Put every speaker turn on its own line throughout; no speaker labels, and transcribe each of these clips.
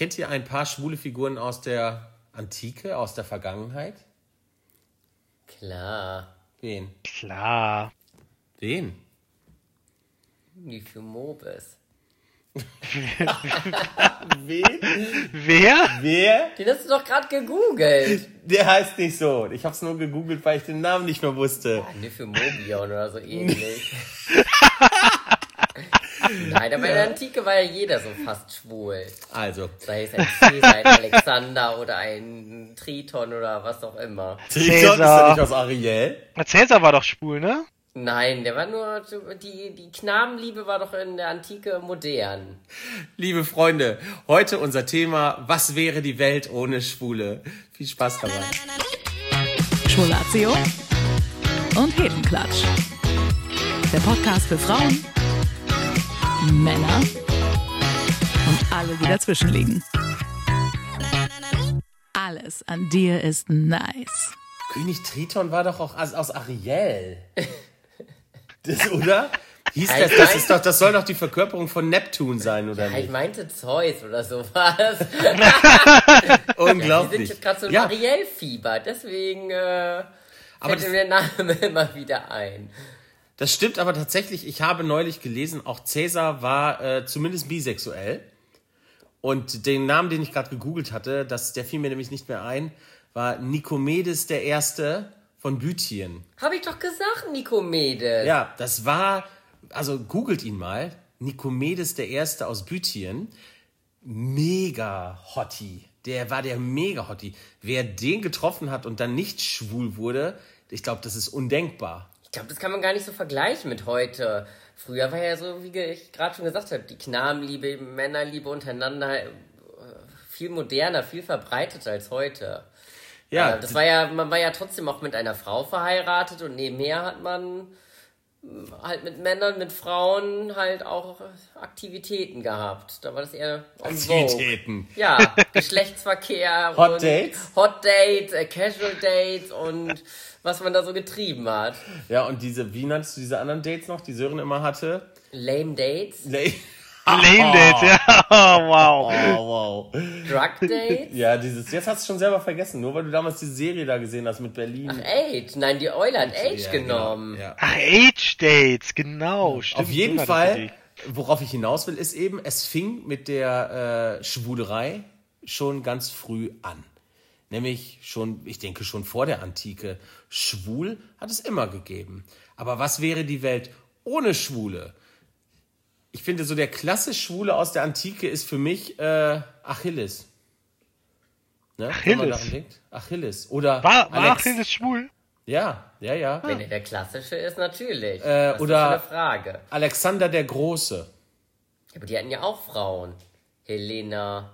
kennt ihr ein paar schwule Figuren aus der Antike, aus der Vergangenheit?
Klar.
Wen?
Klar.
Wen?
Wie für Mobis.
Wen?
Wer?
Wer?
Den hast du doch gerade gegoogelt.
Der heißt nicht so. Ich hab's nur gegoogelt, weil ich den Namen nicht mehr wusste.
Nymphomobion oder so ähnlich. Nein, aber in der Antike war ja jeder so fast schwul.
Also,
Sei es ein Caesar, ein Alexander oder ein Triton oder was auch immer.
Triton ist
Cäsar.
ja nicht aus Ariel.
Cäsar war doch schwul, ne?
Nein, der war nur, die, die Knabenliebe war doch in der Antike modern.
Liebe Freunde, heute unser Thema, was wäre die Welt ohne Schwule? Viel Spaß dabei.
Schwulatio und Hetenklatsch. Der Podcast für Frauen, Männer und alle, die dazwischen liegen. Alles an dir ist nice.
König Triton war doch auch aus, aus Ariel. Das, oder? Hieß
Ja,
das,
ich
das ist doch, das soll doch die Verkörperung von Neptun sein, oder
Ja, ich
nicht?
meinte Zeus oder sowas. Die
Unglaublich.
sind jetzt gerade so im
ja,
Ariel-Fieber, deswegen äh,
Aber
fällt
das-
mir der Name immer wieder ein.
Das stimmt aber tatsächlich. Ich habe neulich gelesen, auch Cäsar war äh, zumindest bisexuell. Und den Namen, den ich gerade gegoogelt hatte, das, der fiel mir nämlich nicht mehr ein, war Nikomedes der Erste von Bythien.
Habe ich doch gesagt, Nikomedes.
Ja, das war, also googelt ihn mal, Nikomedes der Erste aus Bythien, mega Hottie. Der war der mega Hottie. Wer den getroffen hat und dann nicht schwul wurde, ich glaube, das ist undenkbar.
Ich glaube, das kann man gar nicht so vergleichen mit heute. Früher war ja so, wie ich gerade schon gesagt habe, die Knabenliebe, Männerliebe untereinander äh, viel moderner, viel verbreiteter als heute.
Ja,
Äh, das war ja, man war ja trotzdem auch mit einer Frau verheiratet und nebenher hat man mm, halt mit Männern, mit Frauen halt auch Aktivitäten gehabt. Da war das eher vogue.
Aktivitäten.
Ja, Geschlechtsverkehr
Hot Dates?
Hot Dates, äh, Casual Dates und was man da so getrieben hat.
Ja, und diese, wie nanntest du diese anderen Dates noch, die Sören immer hatte?
Lame Dates,
Le-
Lame Dates, ja. wow.
Oh, wow.
Drug Dates.
Ja, dieses, jetzt hast du schon selber vergessen, nur weil du damals diese Serie da gesehen hast mit Berlin.
Age, nein, die Eule hat Age
Ja,
genommen.
Genau. Ja.
Ach, Age Dates, genau. Stimmt,
Auf jeden Fall, worauf ich hinaus will, ist eben, es fing mit der äh, Schwulerei schon ganz früh an. Nämlich schon, ich denke schon vor der Antike. Schwul hat es immer gegeben. Aber was wäre die Welt ohne Schwule? Ich finde, so der klassisch Schwule aus der Antike ist für mich äh, Achilles. Ne? Wenn man
Achilles?
daran denkt. Achilles. Oder
War, war
Alex.
Achilles schwul?
Ja, ja, ja.
Wenn er der klassische ist, natürlich.
Äh,
Was
oder-
ist das eine Frage.
Alexander der Große.
Aber die hatten ja auch Frauen. Helena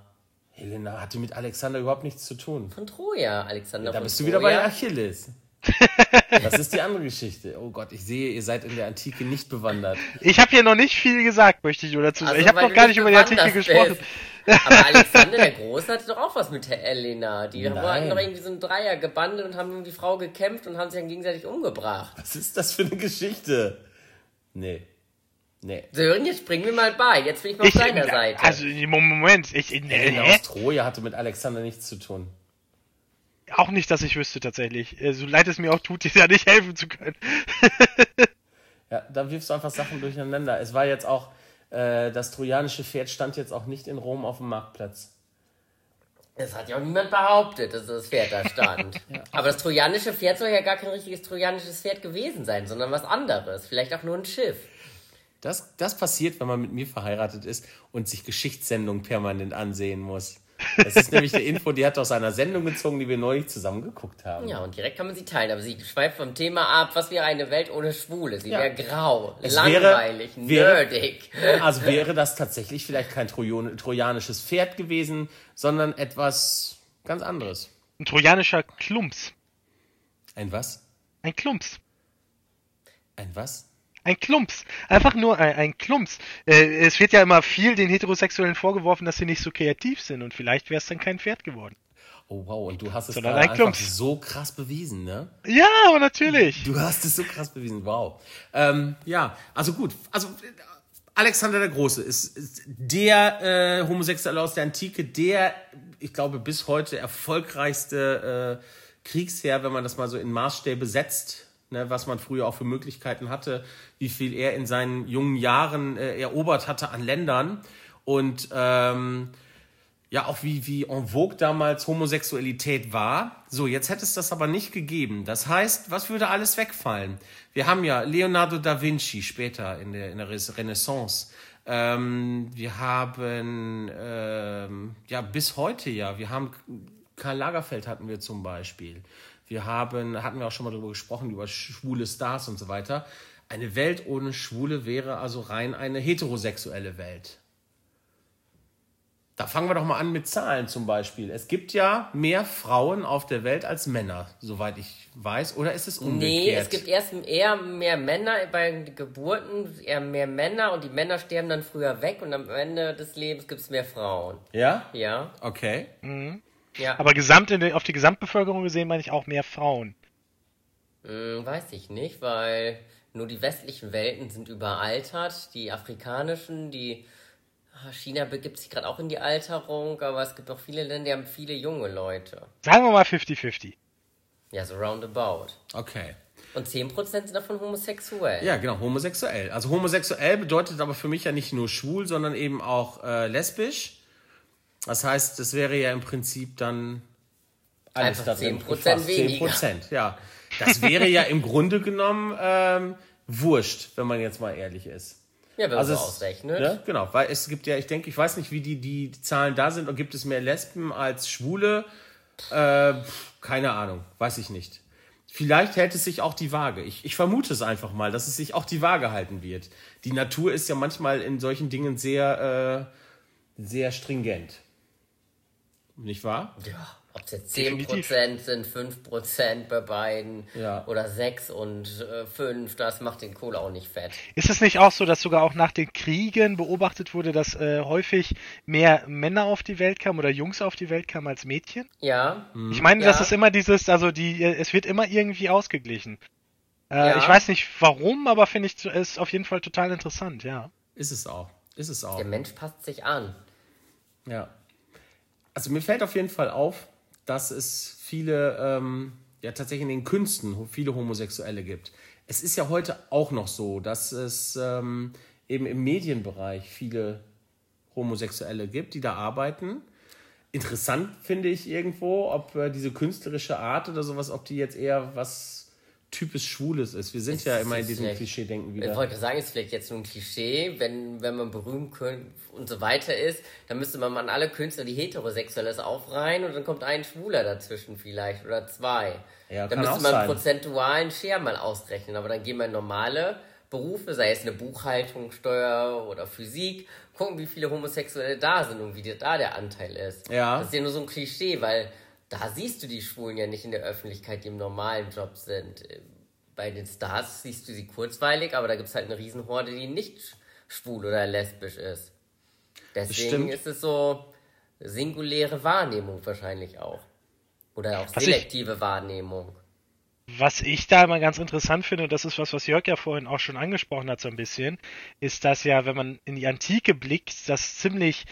Helena hatte mit Alexander überhaupt nichts zu tun.
von Troja, Alexander
Da
von
bist du
Troja.
wieder bei Achilles. Das ist die andere Geschichte. Oh Gott, ich sehe, ihr seid in der Antike nicht bewandert.
Ich habe hier noch nicht viel gesagt, möchte ich nur dazu sagen.
Also,
ich habe noch gar
nicht
über die Antike gesprochen.
bist. Aber Alexander der Große hatte doch auch was mit der Helena. Die
Nein.
hatten doch irgendwie so einen Dreier gebandelt und haben um die Frau gekämpft und haben sich dann gegenseitig umgebracht.
Was ist das für eine Geschichte? Nee. Nee.
Sören, jetzt springen wir mal bei. Jetzt bin ich mal auf
Ich,
deiner Seite.
also, Moment, ich,
Helena
hä?
aus Troja hatte mit Alexander nichts zu tun.
auch nicht, dass ich wüsste tatsächlich. Äh, So leid es mir auch tut, dir da nicht helfen zu können.
Ja, da wirfst du einfach Sachen durcheinander. Es war jetzt auch, äh, das trojanische Pferd stand jetzt auch nicht in Rom auf dem Marktplatz.
Das hat ja auch niemand behauptet, dass das Pferd da stand. Aber das trojanische Pferd soll ja gar kein richtiges trojanisches Pferd gewesen sein, sondern was anderes. Vielleicht auch nur ein Schiff.
Das, das passiert, wenn man mit mir verheiratet ist und sich Geschichtssendungen permanent ansehen muss. Das ist nämlich eine Info, die hat aus einer Sendung gezogen, die wir neulich zusammen geguckt haben.
Ja, und direkt kann man sie teilen. Aber sie schweift vom Thema ab. Was wäre eine Welt ohne Schwule? Sie
Ja.
wäre grau,
Es
langweilig,
wäre-
nerdig.
Also wäre das tatsächlich vielleicht kein Trojon, trojanisches Pferd gewesen, sondern etwas ganz anderes.
Ein trojanischer Klumps.
Ein was?
Ein Klumps.
Ein was?
Ein Klumps. Einfach nur ein, ein Klumps. Äh, es wird ja immer viel den Heterosexuellen vorgeworfen, dass sie nicht so kreativ sind und vielleicht wäre es dann kein Pferd geworden.
Oh wow, und du hast es
Sondern ein
einfach
Klumps.
so krass bewiesen, ne?
Ja, aber natürlich.
Du hast es so krass bewiesen, wow. Ähm, ja, also gut, also äh, Alexander der Große ist, ist der äh, Homosexuelle aus der Antike, der, ich glaube, bis heute erfolgreichste äh, Kriegsherr, wenn man das mal so in Maßstäbe setzt, ne, was man früher auch für Möglichkeiten hatte, wie viel er in seinen jungen Jahren äh, erobert hatte an Ländern und ähm, ja auch wie, wie en vogue damals Homosexualität war. So, jetzt hätte es das aber nicht gegeben. Das heißt, was würde alles wegfallen? Wir haben ja Leonardo da Vinci später in der, in der Renaissance. Ähm, wir haben ähm, ja bis heute ja, wir haben Karl Lagerfeld hatten wir zum Beispiel. Wir haben, hatten wir auch schon mal darüber gesprochen, über schwule Stars und so weiter. Eine Welt ohne Schwule wäre also rein eine heterosexuelle Welt. Da fangen wir doch mal an mit Zahlen zum Beispiel. Es gibt ja mehr Frauen auf der Welt als Männer, soweit ich weiß. Oder ist es umgekehrt?
Nee, es gibt erst eher mehr Männer bei Geburten, eher mehr Männer und die Männer sterben dann früher weg und am Ende des Lebens gibt es mehr Frauen.
Ja?
Ja.
Okay.
Ja.
Aber gesamt in, der- auf die Gesamtbevölkerung gesehen meine ich auch mehr Frauen.
Hm, weiß ich nicht, weil nur die westlichen Welten sind überaltert. Die afrikanischen, die Ah, China begibt sich gerade auch in die Alterung, aber es gibt auch viele Länder, die haben viele junge Leute.
Sagen wir mal 50-50.
Ja, so roundabout.
Okay.
Und 10% sind davon homosexuell.
Ja, genau, homosexuell. Also homosexuell bedeutet aber für mich ja nicht nur schwul, sondern eben auch äh, lesbisch. Das heißt, das wäre ja im Prinzip dann alles
Einfach
da drin
10%
gefasst.
weniger.
10%, ja. Das wäre ja im Grunde genommen ähm, wurscht, wenn man jetzt mal ehrlich ist.
Ja, wenn
Also
man so
es-
ausrechnet.
Ne? Genau, weil es gibt ja, ich denke, ich weiß nicht, wie die, die Zahlen da sind. Und gibt es mehr Lesben als Schwule? Äh, keine Ahnung, weiß ich nicht. Vielleicht hält es sich auch die Waage. Ich, ich vermute es einfach mal, dass es sich auch die Waage halten wird. Die Natur ist ja manchmal in solchen Dingen sehr, äh, sehr stringent. Nicht wahr?
Ja, ob es jetzt
Definitiv.
10% sind, 5% bei beiden
Ja.
oder 6 und äh, 5, das macht den Kohl auch nicht fett.
Ist es nicht auch so, dass sogar auch nach den Kriegen beobachtet wurde, dass äh, häufig mehr Männer auf die Welt kamen oder Jungs auf die Welt kamen als Mädchen?
Ja,
Ich meine, das
Ja.
ist immer dieses, also die, äh, es wird immer irgendwie ausgeglichen. Äh,
Ja.
Ich weiß nicht warum, aber finde ich, ist auf jeden Fall total interessant, ja.
Ist es auch. Ist es auch.
der Mensch passt sich an.
Ja. Also mir fällt auf jeden Fall auf, dass es viele, ähm, ja tatsächlich in den Künsten viele Homosexuelle gibt. Es ist ja heute auch noch so, dass es ähm, eben im Medienbereich viele Homosexuelle gibt, die da arbeiten. Interessant finde ich irgendwo, ob äh, diese künstlerische Art oder sowas, ob die jetzt eher was typisch Schwules ist. Wir sind
Ist
ja
es
immer in diesem Klischee-Denken
Ich
wieder.
wollte sagen, ist vielleicht jetzt nur ein Klischee, wenn, wenn man berühmt und so weiter ist, dann müsste man an alle Künstler, die heterosexuell ist, aufreihen und dann kommt ein Schwuler dazwischen vielleicht oder zwei.
Ja,
dann müsste man
sein.
einen prozentualen Share mal ausrechnen, aber dann gehen wir in normale Berufe, sei es eine Buchhaltung, Steuer oder Physik, gucken, wie viele Homosexuelle da sind und wie da der Anteil ist.
Ja.
Das ist ja nur so ein Klischee, weil da siehst du die Schwulen ja nicht in der Öffentlichkeit, die im normalen Job sind. Bei den Stars siehst du sie kurzweilig, aber da gibt es halt eine Riesenhorde, die nicht schwul oder lesbisch ist. Deswegen
stimmt.
ist es so singuläre Wahrnehmung wahrscheinlich auch. Oder auch
Was ich-
selektive Wahrnehmung.
Was ich da immer ganz interessant finde, und das ist was, was Jörg ja vorhin auch schon angesprochen hat so ein bisschen, ist, dass ja, wenn man in die Antike blickt, das ziemlich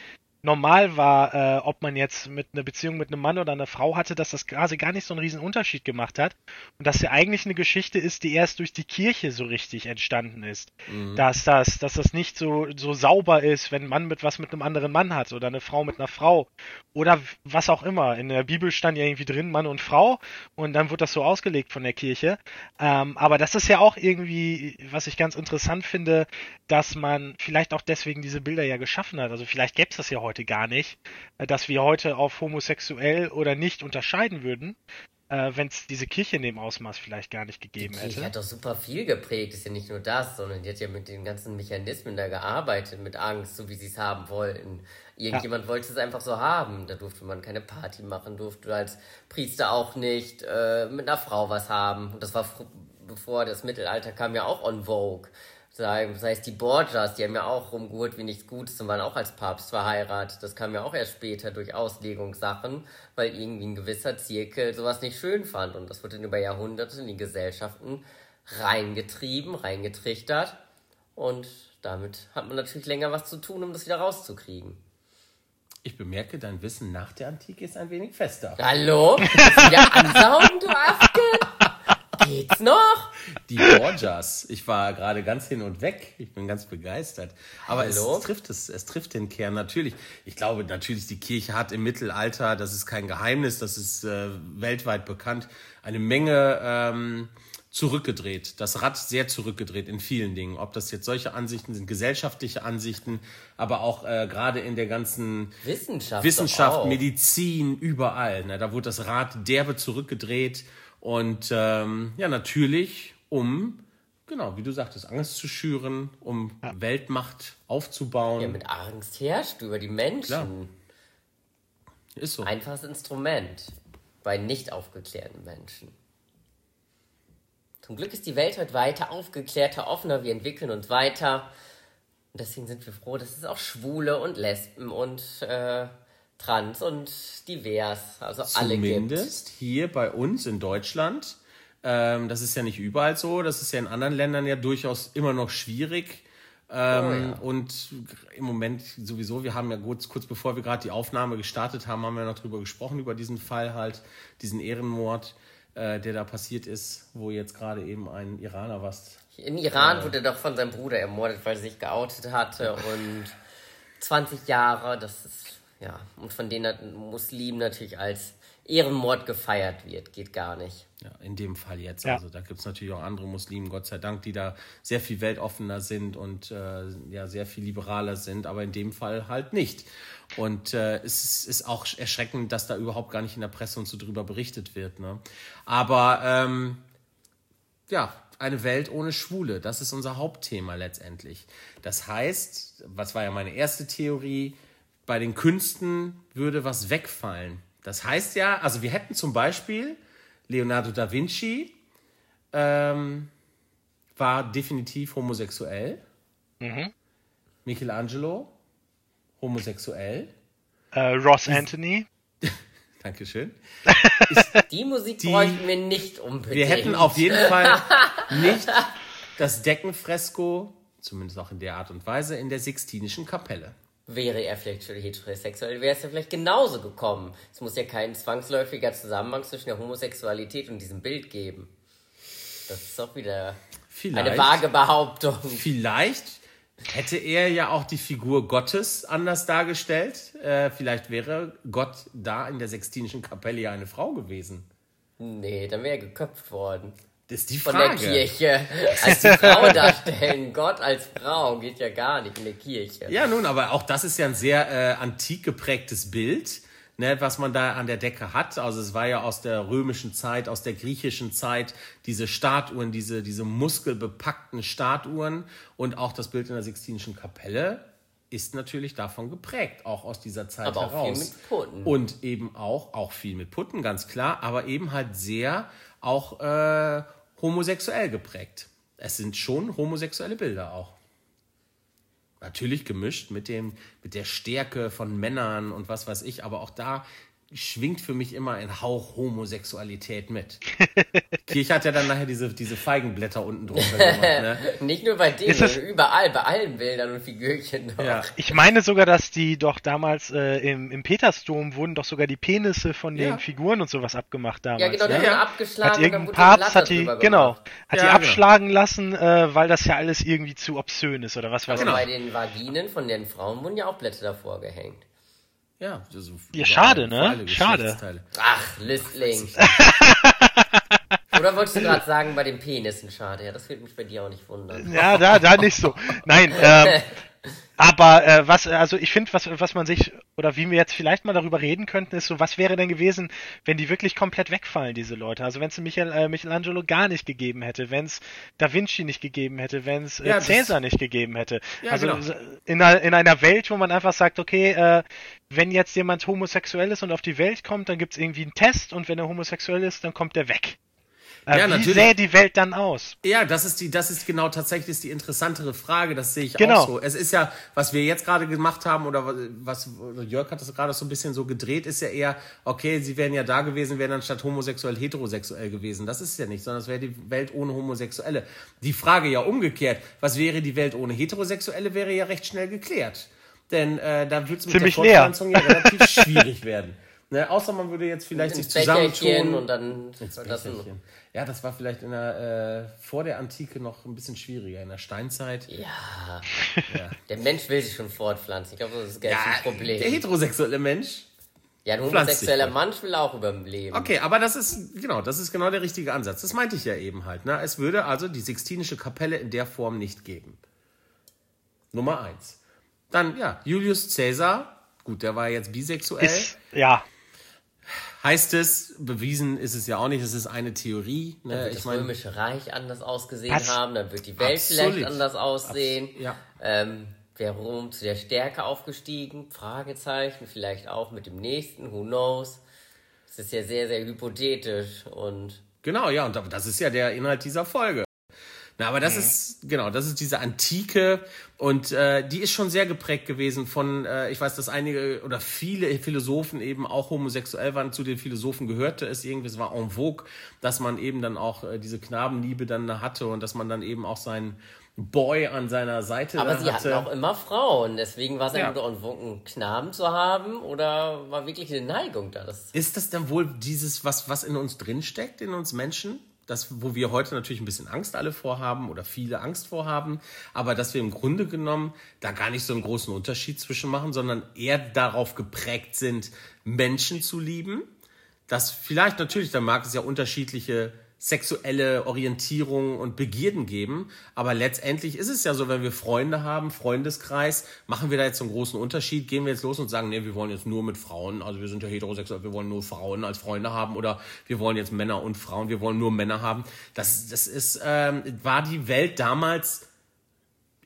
normal war, äh, ob man jetzt mit einer Beziehung mit einem Mann oder einer Frau hatte, dass das quasi gar nicht so einen riesen Unterschied gemacht hat und dass ja eigentlich eine Geschichte ist, die erst durch die Kirche so richtig entstanden ist. Dass das, dass das nicht so, so sauber ist, wenn ein Mann mit was mit einem anderen Mann hat oder eine Frau mit einer Frau oder was auch immer. In der Bibel stand ja irgendwie drin Mann und Frau und dann wird das so ausgelegt von der Kirche. Ähm, aber das ist ja auch irgendwie, was ich ganz interessant finde, dass man vielleicht auch deswegen diese Bilder ja geschaffen hat. Also vielleicht gäbe es das ja heute gar nicht, äh, dass wir heute auf homosexuell oder nicht unterscheiden würden, äh, wenn es diese Kirche in dem Ausmaß vielleicht gar nicht gegeben
Die
hätte.
hat doch super viel geprägt, ist ja nicht nur das, sondern die hat ja mit den ganzen Mechanismen da gearbeitet, mit Angst, so wie sie es haben wollten. Irgendjemand wollte es einfach so haben. Da durfte man keine Party machen, durfte als Priester auch nicht äh, mit einer Frau was haben. Und das war bevor das Mittelalter kam ja auch on Vogue. Sei, sei es die Borgias, die haben ja auch rumgeholt wie nichts Gutes und waren auch als Papst verheiratet. Das kam ja auch erst später durch Auslegungssachen, weil irgendwie ein gewisser Zirkel sowas nicht schön fand. Und das wurde dann über Jahrhunderte in die Gesellschaften reingetrieben, reingetrichtert. Und damit hat man natürlich länger was zu tun, um das wieder rauszukriegen.
Ich bemerke, dein Wissen nach der Antike ist ein wenig fester.
Hallo? Wieder ansaugen, du Afke? Geht's noch?
Die Borgias. Ich war gerade ganz hin und weg. Ich bin ganz begeistert. Aber es, trifft es, es trifft den Kern natürlich. Ich glaube natürlich, die Kirche hat im Mittelalter, das ist kein Geheimnis, das ist äh, weltweit bekannt, eine Menge ähm, zurückgedreht. Das Rad sehr zurückgedreht in vielen Dingen. Ob das jetzt solche Ansichten sind, gesellschaftliche Ansichten, aber auch äh, gerade in der ganzen
Wissenschaft.
Wissenschaft. Medizin, überall. Ne? Da wurde das Rad derbe zurückgedreht und ähm, ja, natürlich, um, genau, wie du sagtest, Angst zu schüren, um Weltmacht aufzubauen.
Ja, mit Angst herrscht du über die Menschen.
Klar. Ist so.
Einfaches Instrument bei nicht aufgeklärten Menschen. Zum Glück ist die Welt heute weiter aufgeklärter, offener, wir entwickeln uns weiter. Und deswegen sind wir froh, dass es auch Schwule und Lesben und äh, Trans und divers, also alle gibt.
Zumindest hier bei uns in Deutschland. Ähm, das ist ja nicht überall so. Das ist ja in anderen Ländern ja durchaus immer noch schwierig. Ähm,
Oh ja.
Und im Moment sowieso, wir haben ja kurz, kurz bevor wir gerade die Aufnahme gestartet haben, haben wir noch drüber gesprochen, über diesen Fall halt, diesen Ehrenmord, äh, der da passiert ist, wo jetzt gerade eben ein Iraner was.
In Iran wurde er doch von seinem Bruder ermordet, weil er sich geoutet hatte und 20 Jahre, das ist, ja, und von denen ein Muslim natürlich als Ehrenmord gefeiert wird, geht gar nicht.
Ja, in dem Fall jetzt.
Ja.
Also da gibt es natürlich auch andere Muslimen, Gott sei Dank, die da sehr viel weltoffener sind und äh, ja sehr viel liberaler sind, aber in dem Fall halt nicht. Und äh, es ist, ist auch erschreckend, dass da überhaupt gar nicht in der Presse und so drüber berichtet wird. Ne? Aber ähm, ja, eine Welt ohne Schwule, das ist unser Hauptthema letztendlich. Das heißt, was war ja meine erste Theorie, bei den Künsten würde was wegfallen. Das heißt ja, also wir hätten zum Beispiel Leonardo da Vinci ähm, war definitiv homosexuell. Michelangelo homosexuell.
Äh, Ross Anthony.
Dankeschön.
Die Musik
Die-
bräuchten wir nicht unbedingt.
Wir hätten auf jeden Fall nicht das Deckenfresko, zumindest auch in der Art und Weise, in der Sixtinischen Kapelle.
Wäre er vielleicht schon heterosexuell, wäre es ja vielleicht genauso gekommen. Es muss ja kein zwangsläufiger Zusammenhang zwischen der Homosexualität und diesem Bild geben. Das ist auch wieder
Vielleicht,
eine vage Behauptung.
vielleicht hätte er ja auch die Figur Gottes anders dargestellt. Äh, vielleicht wäre Gott da in der Sixtinischen Kapelle ja eine Frau gewesen.
Nee, dann wäre er geköpft worden.
Das ist die
Von
Frage.
der Kirche. Als die Frau darstellen. Gott als Frau geht ja gar nicht in der Kirche.
Ja, nun, aber auch das ist ja ein sehr äh, antik geprägtes Bild, ne, was man da an der Decke hat. Also es war ja aus der römischen Zeit, aus der griechischen Zeit, diese Statuen, diese, diese muskelbepackten Statuen und auch das Bild in der Sixtinischen Kapelle ist natürlich davon geprägt, auch aus dieser Zeit
Aber auch viel
heraus.
mit Putten.
Und eben auch, auch viel mit Putten, ganz klar, aber eben halt sehr auch äh, homosexuell geprägt. Es sind schon homosexuelle Bilder auch. Natürlich gemischt mit, dem, mit der Stärke von Männern und was weiß ich, aber auch da schwingt für mich immer ein Hauch Homosexualität mit. Kirche hat ja dann nachher diese, diese Feigenblätter unten drunter gemacht. Ne?
Nicht nur bei denen,
das-
sondern überall, bei allen Bildern und Figürchen noch.
Ja.
Ich meine sogar, dass die doch damals äh, im, im Petersdom wurden doch sogar die Penisse von den
Ja.
Figuren und sowas abgemacht damals.
Ja, genau, die
ne?
abgeschlagen
Hat
und dann
irgendein Papst hat die, genau, hat
Ja,
die
genau.
abschlagen lassen, äh, weil das ja alles irgendwie zu obszön ist oder was weiß
Aber
Genau.
ich.
bei den Vaginen von den Frauen wurden ja auch Blätter davor gehängt.
Ja, so
Ja, schade, ne? Schade.
Ach, Listling. Oder wolltest du gerade sagen, bei den Penissen schade? Ja, das würde mich bei dir auch nicht wundern.
Ja, da, da nicht so. Nein, ähm, aber äh, was, also ich finde, was, was man sich, oder wie wir jetzt vielleicht mal darüber reden könnten, ist so, was wäre denn gewesen, wenn die wirklich komplett wegfallen, diese Leute? Also wenn es Michael, äh, Michelangelo gar nicht gegeben hätte, wenn es Da Vinci nicht gegeben hätte, wenn es äh,
Ja,
Cäsar nicht gegeben hätte.
Ja,
also
genau.
in, einer, in einer Welt, wo man einfach sagt, okay, äh, wenn jetzt jemand homosexuell ist und auf die Welt kommt, dann gibt es irgendwie einen Test und wenn er homosexuell ist, dann kommt er weg. Äh,
Ja,
wie
natürlich.
sähe die Welt dann aus?
Ja, das ist die, das ist genau tatsächlich die interessantere Frage. Das sehe ich
Genau.
auch so. Es ist ja, was wir jetzt gerade gemacht haben oder was Jörg hat das gerade so ein bisschen so gedreht, ist ja eher, okay, sie wären ja da gewesen, wären dann statt homosexuell heterosexuell gewesen. Das ist ja nicht, sondern es wäre die Welt ohne Homosexuelle. Die Frage ja umgekehrt, was wäre die Welt ohne Heterosexuelle, wäre ja recht schnell geklärt. Denn äh, da wird es mit
Ziemlich
der. Fortpflanzung ja relativ schwierig werden. Ne? Außer man würde jetzt vielleicht sich zusammentun.
und dann das.
Ja, das war vielleicht in der, äh, vor der Antike noch ein bisschen schwieriger. In der Steinzeit.
Ja. Der Mensch will sich schon fortpflanzen. Ich glaube, das ist gar kein Problem.
der heterosexuelle Mensch.
ja, ein homosexueller. Mann will auch überleben.
Okay, aber das ist, genau, das ist genau der richtige Ansatz. Das meinte ich ja eben halt. Ne? Es würde also die Sixtinische Kapelle in der Form nicht geben. Nummer eins. Dann, ja, Julius Caesar. Gut, der war jetzt bisexuell.
Ist, ja,
heißt es, bewiesen ist es ja auch nicht, es ist eine Theorie.
Dann
Ne?
wird
Ich
das
meine,
Römische Reich anders ausgesehen
Was?
haben, dann wird die Welt
Absolut.
vielleicht anders aussehen.
Abs- ja.
Ähm, Wäre Rom zu der Stärke aufgestiegen? Fragezeichen. Vielleicht auch mit dem nächsten, who knows? Das ist ja sehr, sehr hypothetisch und
Genau, ja, und das ist ja der Inhalt dieser Folge. Na, aber das ist, genau, das ist diese Antike und äh, die ist schon sehr geprägt gewesen von, äh, ich weiß, dass einige oder viele Philosophen eben auch homosexuell waren, zu den Philosophen gehörte es irgendwie, es war en vogue, dass man eben dann auch äh, diese Knabenliebe dann hatte und dass man dann eben auch seinen Boy an seiner Seite
Aber sie
hatte.
hatten auch immer Frauen, deswegen war es
Ja.
ja. nur einen Knaben zu haben oder war wirklich eine Neigung da? Das
Ist das dann wohl dieses, was, was in uns drinsteckt, in uns Menschen? Das, wo wir heute natürlich ein bisschen Angst alle vorhaben oder viele Angst vorhaben, aber dass wir im Grunde genommen da gar nicht so einen großen Unterschied zwischen machen, sondern eher darauf geprägt sind, Menschen zu lieben. Dass vielleicht natürlich, da mag es ja unterschiedliche sexuelle Orientierung und Begierden geben. Aber letztendlich ist es ja so, wenn wir Freunde haben, Freundeskreis, machen wir da jetzt so einen großen Unterschied? Gehen wir jetzt los und sagen, nee, wir wollen jetzt nur mit Frauen, also wir sind ja heterosexuell, wir wollen nur Frauen als Freunde haben oder wir wollen jetzt Männer und Frauen, wir wollen nur Männer haben. Das, das ist, ähm, war die Welt damals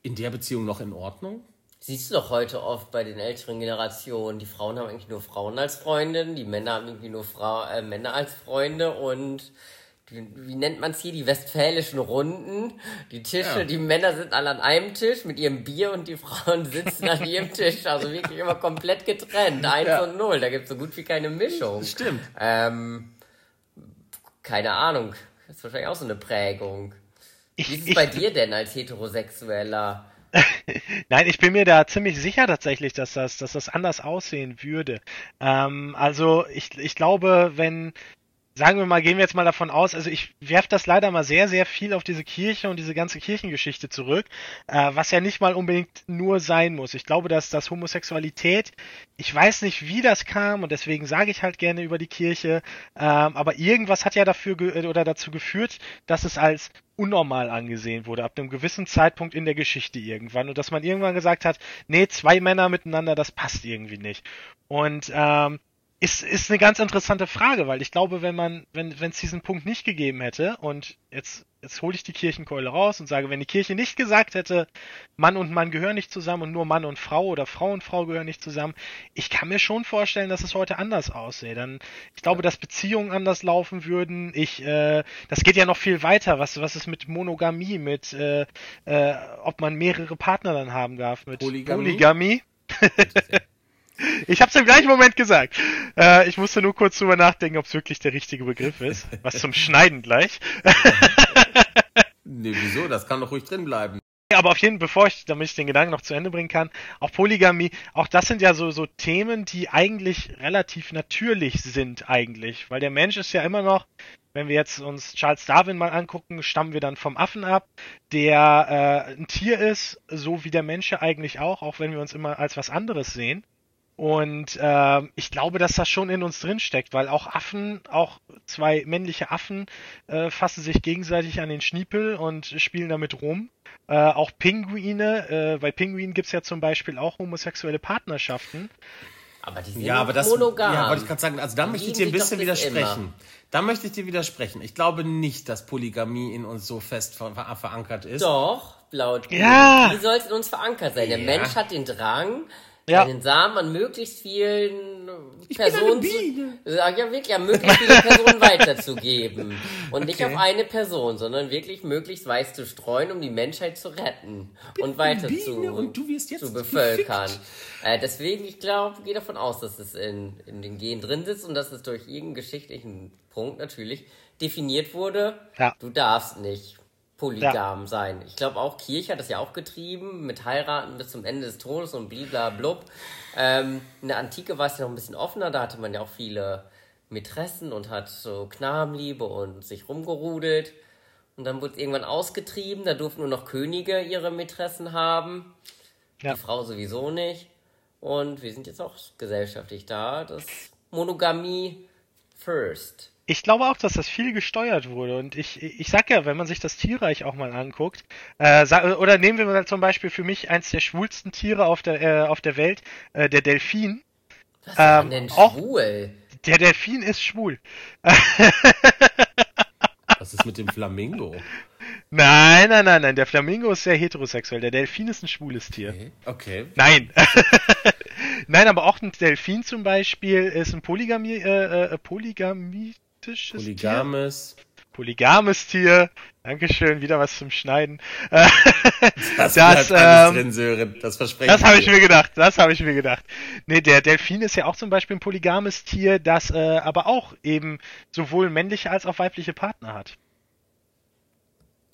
in der Beziehung noch in Ordnung?
siehst du doch heute oft bei den älteren Generationen. Die Frauen haben eigentlich nur Frauen als Freundin, die Männer haben irgendwie nur Frau, äh, Männer als Freunde und wie nennt man es hier, die westfälischen Runden. Die Tische,
Ja.
die Männer sind alle an einem Tisch mit ihrem Bier und die Frauen sitzen an ihrem Tisch. Also wirklich immer komplett getrennt. Eins
Ja.
und null. Da gibt es so gut wie keine Mischung.
Stimmt.
Ähm, keine Ahnung. Das ist wahrscheinlich auch so eine Prägung. Wie
ich,
ist es bei dir denn als Heterosexueller?
Nein, ich bin mir da ziemlich sicher tatsächlich, dass das, dass das anders aussehen würde. Ähm, also ich, ich glaube, wenn, sagen wir mal, gehen wir jetzt mal davon aus, also ich werfe das leider mal sehr, sehr viel auf diese Kirche und diese ganze Kirchengeschichte zurück, äh, was ja nicht mal unbedingt nur sein muss. Ich glaube, dass, dass Homosexualität, ich weiß nicht, wie das kam und deswegen sage ich halt gerne über die Kirche, ähm, aber irgendwas hat ja dafür ge oder dazu geführt, dass es als unnormal angesehen wurde, ab einem gewissen Zeitpunkt in der Geschichte irgendwann. Und dass man irgendwann gesagt hat, nee, zwei Männer miteinander, das passt irgendwie nicht. Und ähm, ist, ist eine ganz interessante Frage, weil ich glaube, wenn man, wenn wenn es diesen Punkt nicht gegeben hätte und jetzt jetzt hole ich die Kirchenkeule raus und sage, wenn die Kirche nicht gesagt hätte, Mann und Mann gehören nicht zusammen und nur Mann und Frau oder Frau und Frau gehören nicht zusammen, ich kann mir schon vorstellen, dass es heute anders aussähe. Dann ich glaube, dass Beziehungen anders laufen würden. Ich äh, das geht ja noch viel weiter. Was was ist mit Monogamie, mit äh, äh, ob man mehrere Partner dann haben darf, mit
Polygamie?
Polygamie. Ich habe es im gleichen Moment gesagt. Äh, ich musste nur kurz drüber nachdenken, ob es wirklich der richtige Begriff ist. Was zum Schneiden gleich.
Nee, wieso? Das kann doch ruhig drin bleiben.
Ja, aber auf jeden Fall, bevor ich, damit ich den Gedanken noch zu Ende bringen kann, auch Polygamie, auch das sind ja so, so Themen, die eigentlich relativ natürlich sind eigentlich, weil der Mensch ist ja immer noch, wenn wir jetzt uns Charles Darwin mal angucken, stammen wir dann vom Affen ab, der äh, ein Tier ist, so wie der Mensch ja eigentlich auch, auch wenn wir uns immer als was anderes sehen. Und ähm, ich glaube, dass das schon in uns drin steckt, weil auch Affen, auch zwei männliche Affen, äh, fassen sich gegenseitig an den Schniepel und spielen damit rum. Äh, auch Pinguine, äh, bei Pinguinen gibt's ja zum Beispiel auch homosexuelle Partnerschaften.
Aber die sind
Ja, aber das
monogam.
ja, wollte ich gerade sagen, also da möchte ich dir ein bisschen widersprechen. Da möchte ich dir widersprechen. Ich glaube nicht, dass Polygamie in uns so fest ver ver verankert ist.
Doch, laut
Ja.
Wie soll es in uns verankert sein? Der
Ja.
Mensch hat den Drang,
Ja.
einen Samen an möglichst vielen
bin eine
Personen,
Biene.
zu, ja wirklich, an möglichst viele Personen weiterzugeben. Und nicht
Okay.
auf eine Person, sondern wirklich möglichst weit zu streuen, um die Menschheit zu retten und weiter
Biene
zu,
und du wirst jetzt
zu bevölkern. Äh, deswegen, ich glaube, gehe davon aus, dass es in, in den Gen drin sitzt und dass es durch irgendeinen geschichtlichen Punkt natürlich definiert wurde.
Ja.
Du darfst nicht polygam sein. Ich glaube auch Kirche hat das ja auch getrieben mit heiraten bis zum Ende des Todes und bliblablub. Ähm, in der Antike war es ja noch ein bisschen offener, da hatte man ja auch viele Mätressen und hat so Knabenliebe und sich rumgerudelt. Und dann wurde es irgendwann ausgetrieben, da durften nur noch Könige ihre Mätressen haben.
Ja.
Die Frau sowieso nicht. Und wir sind jetzt auch gesellschaftlich da, dass Monogamie first.
Ich glaube auch, dass das viel gesteuert wurde. Und ich, ich sag ja, wenn man sich das Tierreich auch mal anguckt, äh, oder nehmen wir mal zum Beispiel für mich eins der schwulsten Tiere auf der, äh, auf der Welt, äh, der Delfin.
Was ist
Ähm,
denn
auch-
schwul?
Der Delfin ist schwul.
Was ist mit dem Flamingo?
Nein, nein, nein, nein. Der Flamingo ist sehr heterosexuell. Der Delfin ist ein schwules Tier.
Okay. okay.
Nein. nein, aber auch ein Delfin zum Beispiel ist ein Polygami, äh, polygamitisches Tier.
Polygames.
Polygames Tier. Dankeschön, wieder was zum Schneiden.
Das,
Das, ähm,
drin, Sören. Das verspreche
Das habe ich mir gedacht, das habe ich mir gedacht. Nee, der Delfin ist ja auch zum Beispiel ein polygames Tier, das äh, aber auch eben sowohl männliche als auch weibliche Partner hat.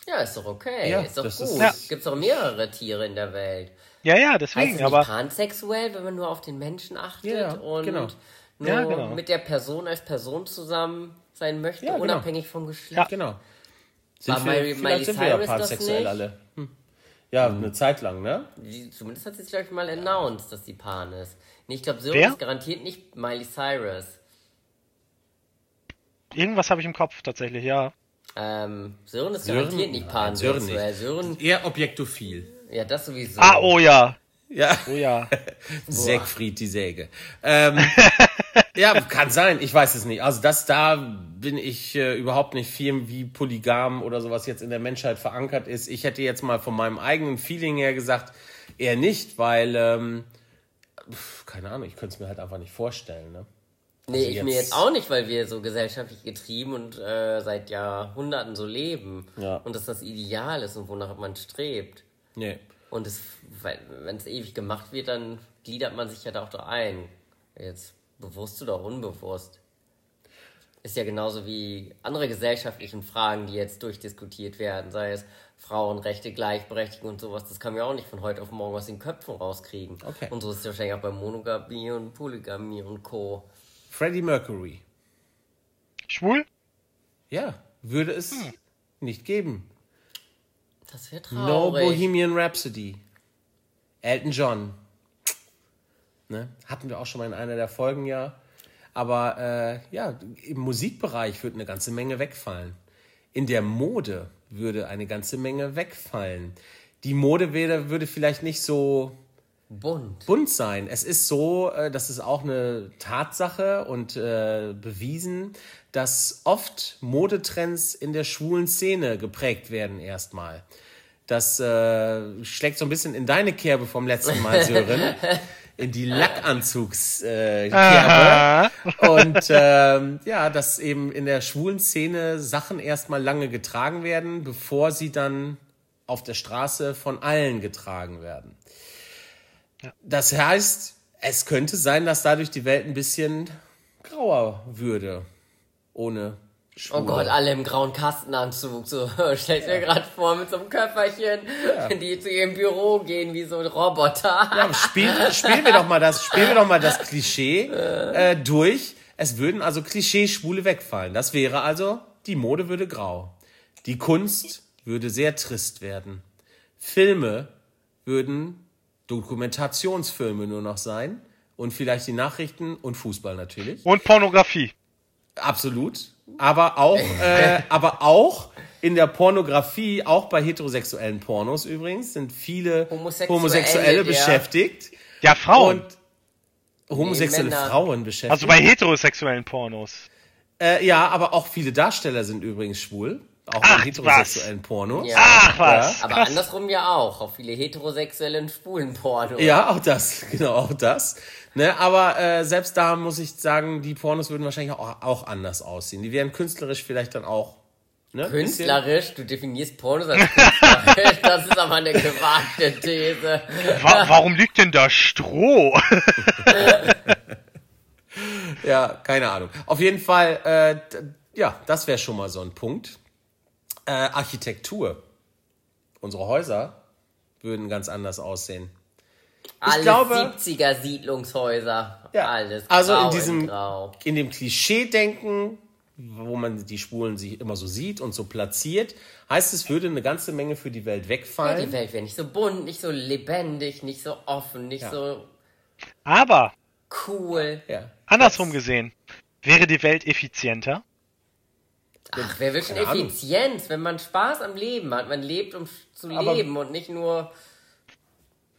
Ja, ist doch okay.
Ja,
ist doch
das
gut.
ist-
Ja.
Gibt's doch mehrere Tiere in der Welt.
Ja, ja,
Heißt
deswegen,
es nicht
aber
pansexuell, wenn man nur auf den Menschen achtet
ja,
und
genau.
nur
Ja, genau.
mit der Person als Person zusammen sein möchte,
Ja, genau.
unabhängig vom Geschlecht?
Genau.
War Miley-
vielleicht
Miley
sind wir ja pansexuell
nicht?
alle. Hm. Ja, eine Zeit lang, ne?
Die, zumindest hat sie es, glaube ich, mal announced, dass sie Pan ist. Nee, ich glaube, Sören
Wer?
ist garantiert nicht Miley Cyrus.
irgendwas habe ich im Kopf tatsächlich, ja.
Ähm, Sören ist
Sören?
garantiert nicht
Nein, Sören
pansexuell.
nicht.
Sören,
Eher objektophil.
ja, das sowieso.
Ah, oh ja.
Ja.
Oh ja.
Sägfried die Säge. Ähm, ja, kann sein. Ich weiß es nicht. Also das da bin ich äh, überhaupt nicht viel wie polygam oder sowas jetzt in der Menschheit verankert ist. Ich hätte jetzt mal von meinem eigenen Feeling her gesagt, eher nicht, weil ähm, pf, keine Ahnung, ich könnte es mir halt einfach nicht vorstellen. Ne?
Nee,
Also
ich mir
jetzt-
jetzt auch nicht, weil wir so gesellschaftlich getrieben und äh, seit Jahrhunderten so leben.
Ja.
Und dass das Ideal ist und wonach man strebt.
Nee.
Und wenn es ewig gemacht wird, dann gliedert man sich ja da auch da ein. Jetzt bewusst oder unbewusst. Ist ja genauso wie andere gesellschaftlichen Fragen, die jetzt durchdiskutiert werden, sei es Frauenrechte, Gleichberechtigung und sowas. Das kann man ja auch nicht von heute auf morgen aus den Köpfen rauskriegen.
Okay.
Und so ist es wahrscheinlich auch bei Monogamie und Polygamie und Co.
Freddie Mercury.
Schwul?
Ja, würde es nicht geben.
Das wäre
No
traurig.
Bohemian Rhapsody. Elton John. Ne? Hatten wir auch schon mal in einer der Folgen ja. Aber äh, ja, im Musikbereich würde eine ganze Menge wegfallen. In der Mode würde eine ganze Menge wegfallen. Die Mode würde, würde vielleicht nicht so
Bunt.
bunt sein. Es ist so, äh, das ist auch eine Tatsache und äh, bewiesen, dass oft Modetrends in der schwulen Szene geprägt werden erstmal. Das äh, schlägt so ein bisschen in deine Kerbe vom letzten Mal, Sören. In die Lackanzugskerbe. Äh. Und ähm, ja, dass eben in der schwulen Szene Sachen erstmal lange getragen werden, bevor sie dann auf der Straße von allen getragen werden. Das heißt, es könnte sein, dass dadurch die Welt ein bisschen grauer würde. Ohne Schwule.
Oh Gott, alle im grauen Kastenanzug. So, stellt mir gerade vor, mit so einem Köfferchen, die zu ihrem Büro gehen wie so ein Roboter.
Ja, spiel, spielen wir doch mal das, spielen wir doch mal das Klischee äh, durch. Es würden also Klischee-Schwule wegfallen. Das wäre also, die Mode würde grau. Die Kunst würde sehr trist werden. Filme würden Dokumentationsfilme nur noch sein. Und vielleicht die Nachrichten und Fußball natürlich.
Und Pornografie.
Absolut. Aber auch, äh, aber auch in der Pornografie, auch bei heterosexuellen Pornos übrigens, sind viele
Homosexuelle,
Homosexuelle beschäftigt
Ja, Frauen.
und homosexuelle
Männer.
Frauen beschäftigt.
also bei heterosexuellen Pornos.
äh, ja, aber auch viele Darsteller sind übrigens schwul. Auch
Ach,
in heterosexuellen Pornos.
Ja.
Ach was.
Aber
krass.
andersrum ja auch. Auch viele heterosexuellen schwulen Pornos.
Ja, auch das, genau, auch das. Ne, aber äh, selbst da muss ich sagen, die Pornos würden wahrscheinlich auch, auch anders aussehen. Die wären künstlerisch vielleicht dann auch. Ne,
Künstlerisch, du definierst Pornos als künstlerisch, das ist aber eine gewagte These.
Wa warum liegt denn da Stroh?
Bisschen, ja, keine Ahnung. Auf jeden Fall, äh, ja, das wäre schon mal so ein Punkt. Äh, Architektur. Unsere Häuser würden ganz anders aussehen.
Alles
glaube-
70er Siedlungshäuser.
Ja,
Alles
also in diesem,
Grau.
in dem Klischee-Denken, wo man die Schwulen sich immer so sieht und so platziert, heißt es, würde eine ganze Menge für die Welt
Ja,
wegfallen.
die Welt wäre nicht so bunt, nicht so lebendig, nicht so offen, nicht
Ja.
so
Aber
cool.
Ja.
andersrum gesehen, wäre die Welt effizienter?
Ach, wer will schon. Effizienz, wenn man Spaß am Leben hat? Man lebt, um zu
Aber-
leben und nicht nur.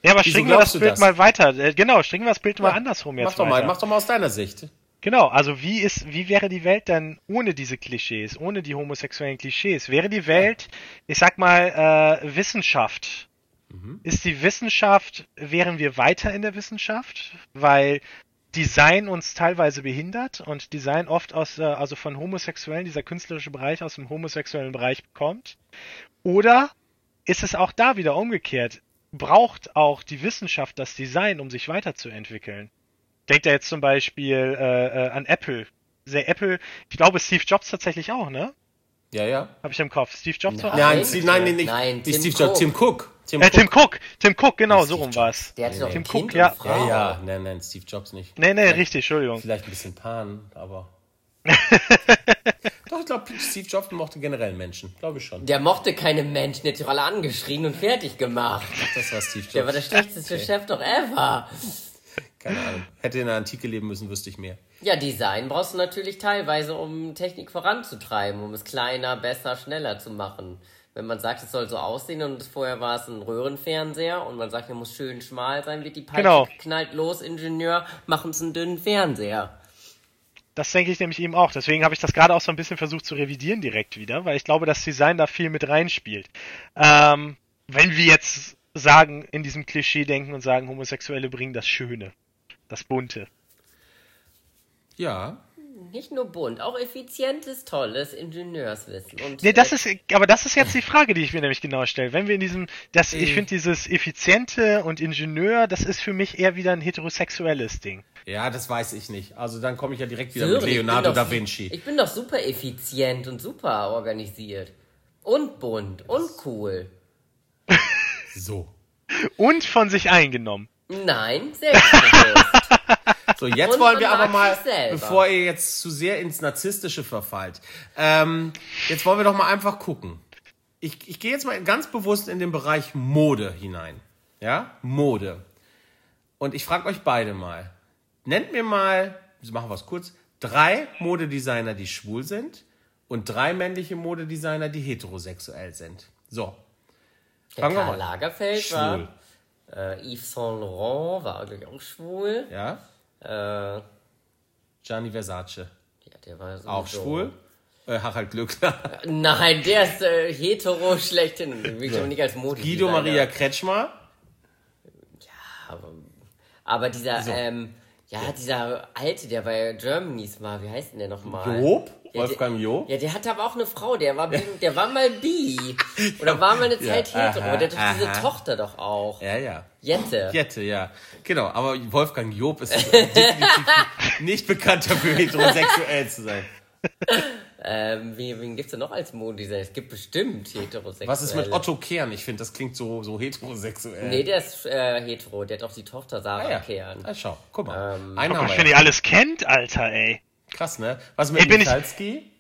Ja, aber stricken wir das Bild
das?
mal weiter. Äh, genau, stricken wir das Bild mal
Ja,
andersrum jetzt
Mach doch, mal,
weiter.
mach doch mal aus deiner Sicht.
Genau, also wie ist, wie wäre die Welt dann ohne diese Klischees, ohne die homosexuellen Klischees? Wäre die Welt, ich sag mal, äh, Wissenschaft? Ist die Wissenschaft, wären wir weiter in der Wissenschaft? Weil Design uns teilweise behindert und Design oft aus, äh, also von Homosexuellen, dieser künstlerische Bereich aus dem homosexuellen Bereich kommt? Oder ist es auch da wieder umgekehrt? Braucht auch die Wissenschaft das Design, um sich weiterzuentwickeln? Denkt er jetzt zum Beispiel äh, äh, an Apple. Der Apple, ich glaube Steve Jobs tatsächlich auch, ne?
Ja, ja.
Habe ich im Kopf. Steve Jobs war
Nein.
Nein, Steve, nein, nee, nicht,
Nein,
nicht
Tim
Steve Jobs,
Cook.
Tim Cook. Tim
Äh, Tim
Cook.
Tim Cook, genau, so
Steve
rum
Jobs.
war's.
Der hatte doch
Tim
ein
Cook,
Kind
ja.
Ja, ja, nein, nein, Steve Jobs nicht.
Nee, nee, richtig, Entschuldigung.
Vielleicht ein bisschen Pan, aber. Doch, ich glaube, Steve Jobs mochte generell Menschen. Glaube ich schon.
Der mochte keine Menschen, der hat sich alle angeschrien und fertig gemacht.
Das war Steve Jobs.
Der war der schlechteste Chef doch ever.
Keine Ahnung. Hätte in der Antike leben müssen, wüsste ich mehr.
Ja, Design brauchst du natürlich teilweise, um Technik voranzutreiben, um es kleiner, besser, schneller zu machen. Wenn man sagt, es soll so aussehen und vorher war es ein Röhrenfernseher und man sagt, er muss schön schmal sein, wird die Peitsche
Genau.
knallt los, Ingenieur, mach uns einen dünnen Fernseher.
Das denke ich nämlich eben auch. Deswegen habe ich das gerade auch so ein bisschen versucht zu revidieren direkt wieder, weil ich glaube, dass Design da viel mit reinspielt. Ähm, wenn wir jetzt sagen, in diesem Klischee denken und sagen, Homosexuelle bringen das Schöne, das Bunte.
Ja.
Nicht nur bunt, auch effizientes, tolles Ingenieurswissen. Und
Nee, das
äh,
ist, aber das ist jetzt die Frage, die ich mir nämlich genau stelle. Wenn wir in diesem, das, ich finde dieses Effiziente und Ingenieur, das ist für mich eher wieder ein heterosexuelles Ding.
Ja, das weiß ich nicht. Also dann komme ich ja direkt wieder
Sören,
mit Leonardo
doch-
da Vinci.
Ich bin doch super effizient und super organisiert. Und bunt und cool.
So.
Und von sich eingenommen.
Nein, selbstbewusst.
So, jetzt
Und
wollen wir aber mal, bevor ihr jetzt zu sehr ins Narzisstische verfallt, ähm, jetzt wollen wir doch mal einfach gucken. Ich, ich gehe jetzt mal ganz bewusst in den Bereich Mode hinein. Ja, Mode. Und ich frage euch beide mal. Nennt mir mal, wir machen wir es kurz, drei Modedesigner, die schwul sind und drei männliche Modedesigner, die heterosexuell sind. So.
Der
Fangen wir mal.
Lagerfeld
Schwul.
war. Äh, Yves Saint Laurent war, glaube ich, auch schwul.
Ja.
Äh,
Gianni Versace.
ja, der war so.
Auch schwul. Äh, Harald Glückler.
Nein, der ist äh, hetero schlechthin. Den will ich aber nicht als Mode.
Guido Maria Kretschmer.
Aber, aber dieser, ähm, ja, dieser Alte, der bei Germany's war, wie heißt denn der nochmal?
Job?
Ja,
Wolfgang Job?
Ja, der hatte aber auch eine Frau, der war, der war mal bi. Oder war mal eine Zeit
Ja,
hetero.
aha,
der hat doch diese. Tochter doch auch.
Ja, ja.
Jette.
Jette, ja. Genau, aber Wolfgang Job ist definitiv nicht bekannt dafür, heterosexuell zu sein.
Ähm, wen, wen gibt's denn noch als Modedesigner? Es gibt bestimmt heterosexuelle.
Was ist mit Otto Kern? Ich finde, das klingt so, so heterosexuell.
Nee, der ist äh, hetero. Der hat auch die Tochter Sarah
ah, ja.
Kern.
Ah, schau, guck mal.
Ähm,
Einen
Guck
haben
mal,
wir
wenn ihr alles kennt, Alter, ey.
Krass, ne? Was mit
Ey, bin ich-
Michalski?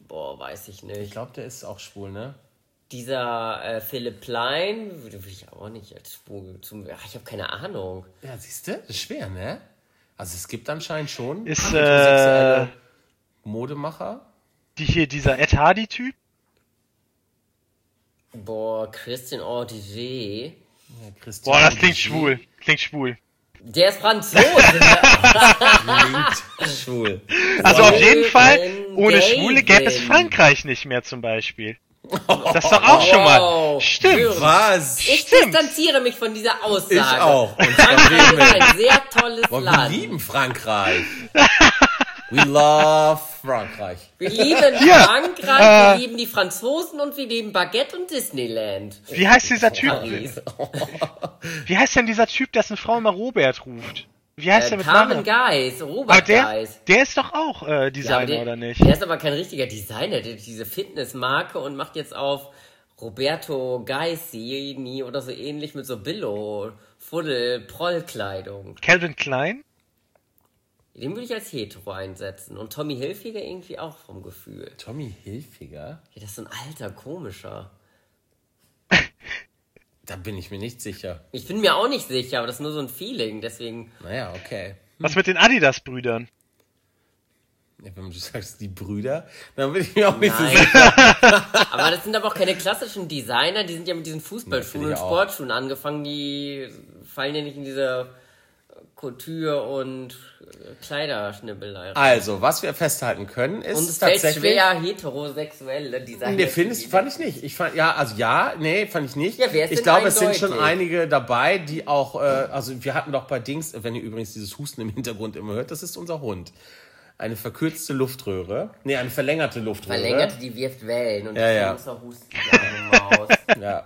Boah, weiß ich
Ich
nicht.
glaube, der ist auch schwul, ne?
Dieser äh, Philipp Plein würde ich auch nicht als schwul zum. Ach, ich habe keine Ahnung.
Ja, siehst du? Das ist schwer, ne? Also es gibt anscheinend schon
Ist,
heterosexuelle
äh,
Modemacher.
Die hier, dieser Ed Hardy-Typ?
Boah, Christian Ordiger.
Ja,
Boah, das klingt schwul. Klingt schwul.
Der ist Franzose.
Klingt schwul.
Also auf jeden Fall,
Gavin.
ohne Schwule gäbe es Frankreich nicht mehr zum Beispiel. Das ist doch auch schon mal.
Wow.
Stimmt.
Was?
Ich
Stimmt.
distanziere mich von dieser Aussage.
Ich auch. Und
Frankreich ist ein sehr tolles
Boah, wir
Land.
lieben Frankreich. We love Frankreich.
Wir lieben
Ja,
Frankreich,
äh,
wir lieben die Franzosen und wir lieben Baguette und Disneyland.
Wie heißt dieser Typ? Wie heißt denn dieser Typ, dessen Frau immer Robert ruft? Wie heißt
Äh,
der mit
Carmen
Namen?
Geis,
Aber
Robert
der,
Geis.
der ist doch auch äh,
Ja,
Designer,
aber der,
oder nicht?
Der ist aber kein richtiger Designer, der hat diese Fitnessmarke und macht jetzt auf Roberto Gaisini oder so ähnlich mit so Billo, Fuddel, Prollkleidung.
Calvin Klein?
Den würde ich als hetero einsetzen. Und Tommy Hilfiger irgendwie auch vom Gefühl.
Tommy Hilfiger?
Ja, das ist so ein alter, komischer.
Da bin ich mir nicht sicher.
Ich bin mir auch nicht sicher, aber das ist nur so ein Feeling, deswegen.
Naja, okay.
Was mit den Adidas-Brüdern?
Ja, wenn du sagst, die Brüder, dann bin ich mir auch nicht so
Nein.
sicher.
aber das sind aber auch keine klassischen Designer, die sind ja mit diesen Fußballschuhen
Ja,
und. Sportschuhen angefangen, die fallen ja nicht in diese Couture und äh, Kleiderschnibbelei.
Also, was wir festhalten können, ist
Und es fällt
tatsächlich.
schwer, heterosexuelle Designer.
Nee, findest, fand ich nicht. Ich fand, ja, also ja, nee, fand ich nicht.
Ja,
ich glaube, es sind schon einige dabei, die auch, äh, also wir hatten doch bei Dings, wenn ihr übrigens dieses Husten im Hintergrund immer hört, das ist unser Hund. Eine verkürzte Luftröhre. Nee, eine verlängerte Luftröhre.
Verlängerte, die wirft Wellen und
Ja,
die
ja.
Husten Maus.
Ja.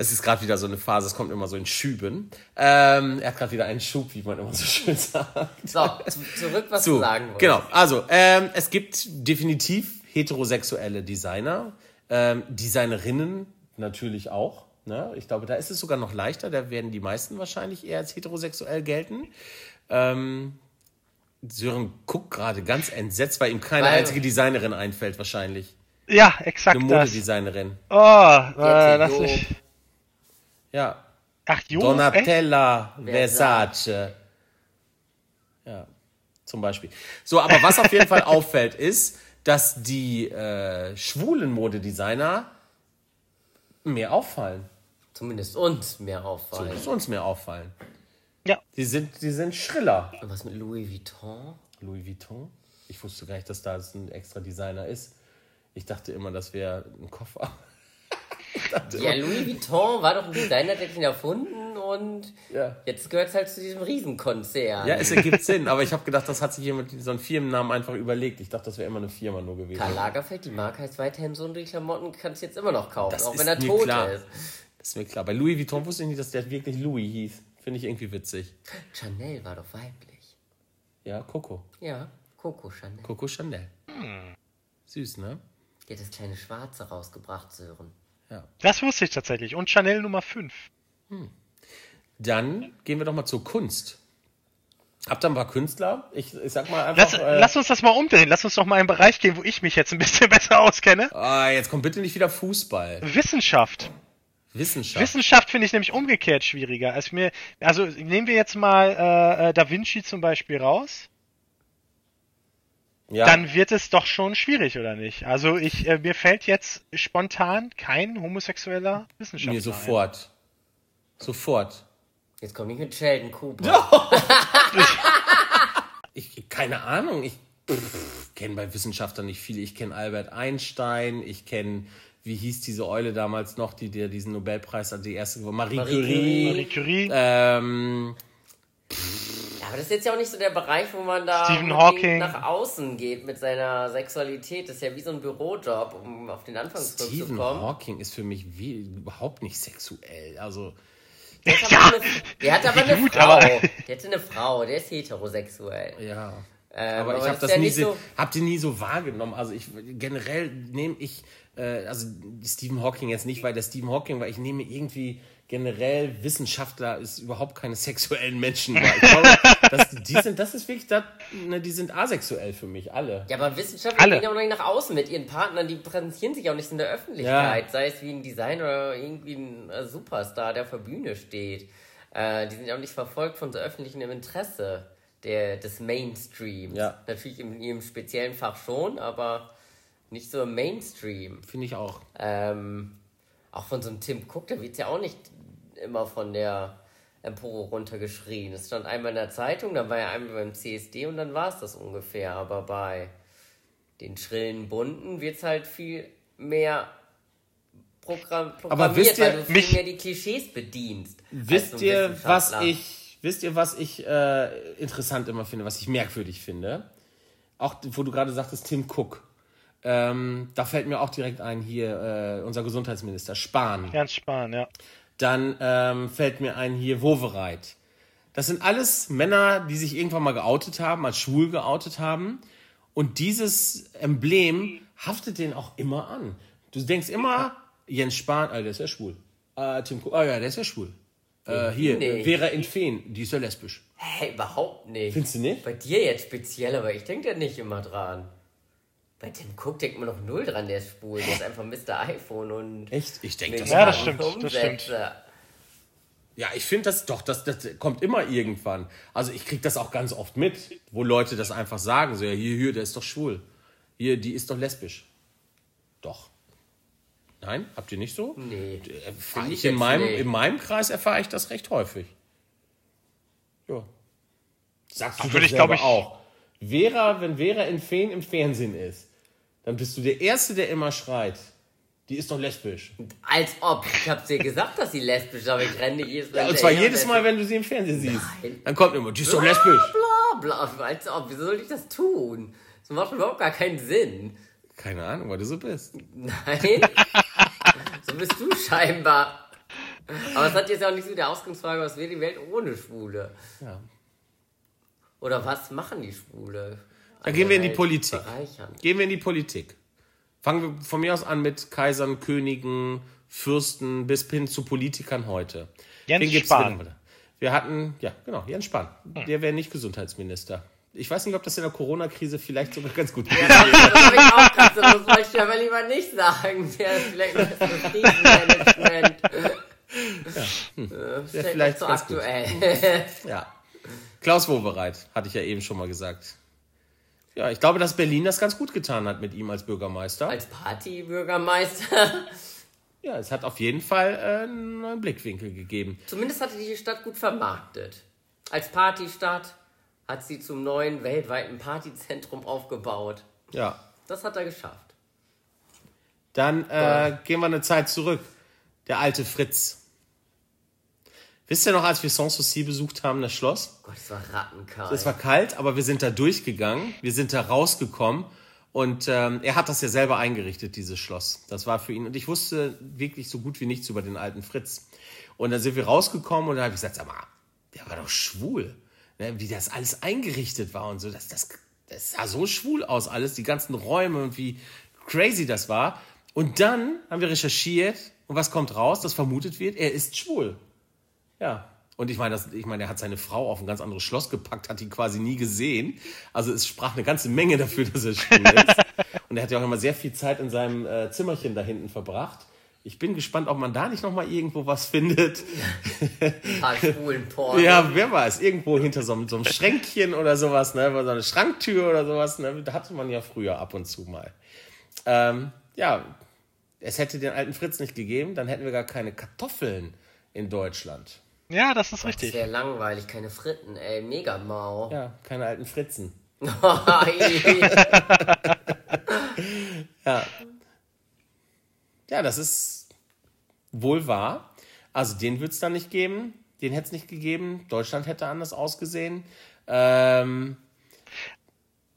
Es ist gerade wieder so eine Phase, es kommt immer so in Schüben. Ähm, er hat gerade wieder einen Schub, wie man immer so schön sagt.
So, zu, zurück, was du
So,
sagen wolltest.
genau. Also, ähm, es gibt definitiv heterosexuelle Designer, ähm, Designerinnen natürlich auch. Ne? Ich glaube, da ist es sogar noch leichter. Da werden die meisten wahrscheinlich eher als heterosexuell gelten. Ähm, Sören guckt gerade ganz entsetzt, weil ihm keine
Weil-
einzige Designerin einfällt wahrscheinlich.
Ja, exakt
Eine. Modedesignerin.
Oh, äh, lass mich.
Ja.
Ach, Jo, echt?
Donatella
Versace.
Versace. Ja, zum Beispiel. So, aber was auf jeden Fall auffällt, ist, dass die äh, schwulen Modedesigner mehr auffallen.
Zumindest uns mehr auffallen.
Dass uns mehr auffallen.
Ja.
Die sind, die sind schriller.
Und was mit Louis Vuitton?
Louis Vuitton? Ich wusste gar nicht, dass da ein extra Designer ist. Ich dachte immer, das wäre ein Koffer.
Ja, Louis Vuitton war doch ein Designer, der hat ihn erfunden und
Ja.
jetzt gehört es halt zu diesem Riesenkonzern.
ja, es ergibt Sinn, aber ich habe gedacht, das hat sich jemand so einen Firmennamen einfach überlegt. Ich dachte, das wäre immer eine Firma nur gewesen.
Karl Lagerfeld, die Marke heißt weiterhin so und die Klamotten kannst du jetzt immer noch kaufen,
Das
auch wenn er tot
klar.
ist.
Das ist mir klar. Bei Louis Vuitton wusste ich nicht, dass der wirklich Louis hieß. Finde ich irgendwie witzig.
Chanel war doch weiblich.
Ja, Coco.
Ja, Coco Chanel.
Coco Chanel. Süß, ne?
Die hat das kleine Schwarze rausgebracht, Sören.
Ja.
Das wusste ich tatsächlich. Und Chanel Nummer 5.
Dann gehen wir doch mal zur Kunst. Habt ihr ein paar Künstler? Ich, ich sag mal
Lass,
einfach. äh,
lass uns das mal umdrehen. Lass uns doch mal in einen Bereich gehen, wo ich mich jetzt ein bisschen besser auskenne.
ah, jetzt kommt bitte nicht wieder Fußball.
Wissenschaft.
Wissenschaft.
Wissenschaft finde ich nämlich umgekehrt schwieriger. Als mir, also nehmen wir jetzt mal äh, äh, Da Vinci zum Beispiel raus,
ja.
dann wird es doch schon schwierig, oder nicht? Also ich, äh, mir fällt jetzt spontan kein homosexueller Wissenschaftler
mir
ein.
sofort. Sofort.
Jetzt kommt nicht mit Sheldon Cooper.
Ich, keine Ahnung. Ich kenne bei Wissenschaftlern nicht viele. Ich kenne Albert Einstein. Ich kenne, wie hieß diese Eule damals noch, die dir diesen Nobelpreis hat, die erste, Marie,
Marie
Curie.
Marie Curie,
Ähm,
aber das ist jetzt ja auch nicht so der Bereich, wo man da
Stephen
nach außen geht mit seiner Sexualität. Das ist ja wie so ein Bürojob, um auf den Anfang
Stephen
zurückzukommen.
Hawking ist für mich wie, überhaupt nicht sexuell. Also,
Der, hat aber eine, der hat aber eine
Gut,
Frau.
aber-
Der hat eine Frau, der ist heterosexuell.
ja.
Ähm,
Aber ich habe das
ja
nie, so, hab die nie so wahrgenommen. Also ich generell nehme ich, äh, also Stephen Hawking jetzt nicht, weil der Stephen Hawking, weil ich nehme irgendwie generell Wissenschaftler ist überhaupt keine sexuellen Menschen. wahr. Ich glaube, das, die sind, das ist wirklich, das, ne, die sind asexuell für mich, alle.
Ja, aber Wissenschaftler
Alle.
gehen ja auch nicht nach außen mit ihren Partnern, die präsentieren sich auch nicht in der Öffentlichkeit,
Ja.
sei es wie ein Designer oder irgendwie ein äh, Superstar, der auf der Bühne steht. Äh, die sind ja auch nicht verfolgt von so öffentlichem Interesse der, des Mainstreams.
Ja.
Natürlich in ihrem speziellen Fach schon, aber nicht so im Mainstream.
Finde ich auch.
Ähm, auch von so einem Tim Cook, da wird ja auch nicht immer von der Empore runtergeschrien. Es stand einmal in der Zeitung, dann war er einmal beim CSD und dann war es das ungefähr. Aber bei den schrillen Bunten wird es halt viel mehr Programm programmiert,
wisst ihr,
weil du viel
mich-
mehr die Klischees bedienst.
Wisst ihr, was ich, wisst ihr, was ich äh, interessant immer finde, was ich merkwürdig finde? Auch wo du gerade sagtest, Tim Cook. Ähm, da fällt mir auch direkt ein, hier äh, unser Gesundheitsminister Spahn.
Ganz spannend, ja.
Dann ähm, fällt mir ein hier Wovereit. Das sind alles Männer, die sich irgendwann mal geoutet haben, als schwul geoutet haben. Und dieses Emblem haftet denen auch immer an. Du denkst immer, Jens Spahn, ah, der ist ja schwul. Äh, Tim Cook, ah ja, der ist ja schwul. Äh, hier,
Nee.
Vera Infeen, die ist ja lesbisch.
Hey, überhaupt nicht.
Findest du nicht?
Bei dir jetzt speziell, aber ich denke da nicht immer dran. Bei Tim Cook denkt man noch null dran, der ist schwul. Der ist einfach Mr. iPhone und.
Echt? Ich denke das.
Ja, das stimmt, das
Umsätze.
Ja, ich finde das doch, das, das kommt immer irgendwann. Also ich krieg das auch ganz oft mit, wo Leute das einfach sagen, so ja, hier, hier, der ist doch schwul. Hier, die ist doch lesbisch. Doch. Nein, habt ihr nicht so?
Nee.
Erfahre
ich
ich in meinem,
nicht.
in meinem Kreis erfahre ich das recht häufig. Ja. Sagst du doch
würde ich,
selber
glaub ich-
auch. Vera, wenn Vera in Feen im Fernsehen ist, dann bist du der Erste, der immer schreit. Die ist doch lesbisch.
Als ob. Ich hab's dir gesagt, dass sie lesbisch ist, aber ich renne jedes Mal.
Ja, und zwar jedes Mal, wenn du sie im Fernsehen siehst.
Nein.
Dann kommt immer, die ist doch lesbisch.
Bla bla. Als ob. Wieso soll ich das tun? Das macht überhaupt gar keinen Sinn.
Keine Ahnung, weil du so bist.
Nein. so bist du scheinbar. Aber es hat jetzt auch nichts mit der Ausgangsfrage, was wäre die Welt ohne Schwule?
Ja.
Oder was machen die Schwule?
Dann gehen wir in die Politik.
Bereichern.
Gehen wir in die Politik. Fangen wir von mir aus an mit Kaisern, Königen, Fürsten bis hin zu Politikern heute.
Jens
Wen gibt's
Spahn.
denn? Wir hatten, ja, genau, Jens Spahn. Der wäre nicht Gesundheitsminister. Ich weiß nicht, ob das in der Corona-Krise vielleicht sogar ganz gut geht.
Das habe ich auch gerade so, das wollte ich aber lieber nicht sagen. Der ist vielleicht bisschen Krisenmanagement. Ja, hm.
vielleicht
so
ganz gut.
aktuell.
Ja. Klaus Wowereit, hatte ich ja eben schon mal gesagt. Ja, ich glaube, dass Berlin das ganz gut getan hat mit ihm als Bürgermeister.
Als Partybürgermeister.
Ja, es hat auf jeden Fall äh, einen neuen Blickwinkel gegeben.
Zumindest hatte die Stadt gut vermarktet. Als Partystadt hat sie zum neuen weltweiten Partyzentrum aufgebaut.
Ja.
Das hat er geschafft.
Dann äh, gehen wir eine Zeit zurück. Der alte Fritz. Wisst ihr noch, als wir Sanssouci besucht haben, das Schloss?
Gott, es war rattenkalt.
Es war kalt, aber wir sind da durchgegangen. Wir sind da rausgekommen. Und ähm, er hat das ja selber eingerichtet, dieses Schloss. Das war für ihn. Und ich wusste wirklich so gut wie nichts über den alten Fritz. Und dann sind wir rausgekommen und da habe ich gesagt, sag mal, der war doch schwul. Ne, wie das alles eingerichtet war und so. Das, das, das sah so schwul aus, alles, die ganzen Räume und wie crazy das war. Und dann haben wir recherchiert und was kommt raus, dass vermutet wird, er ist schwul. Ja. Und ich meine, das, ich meine, er hat seine Frau auf ein ganz anderes Schloss gepackt, hat ihn quasi nie gesehen. Also es sprach eine ganze Menge dafür, dass er schwul ist. Und er hat ja auch immer sehr viel Zeit in seinem äh, Zimmerchen da hinten verbracht. Ich bin gespannt, ob man da nicht noch mal irgendwo was findet.
Ein paar schwulen Porn.
Ja, wer weiß, irgendwo hinter so, einem- so einem Schränkchen oder sowas, ne, so eine Schranktür oder sowas, ne, da hatte man ja früher ab und zu mal. Ähm, ja, es hätte den alten Fritz nicht gegeben, dann hätten wir gar keine Kartoffeln in Deutschland.
Ja, das ist
Das
richtig.
wäre langweilig, keine Fritten, ey, mega mau.
Ja, keine alten Fritzen. Ja, das ist wohl wahr. Also den wird es dann nicht geben. Den hätte es nicht gegeben. Deutschland hätte anders ausgesehen. Ähm,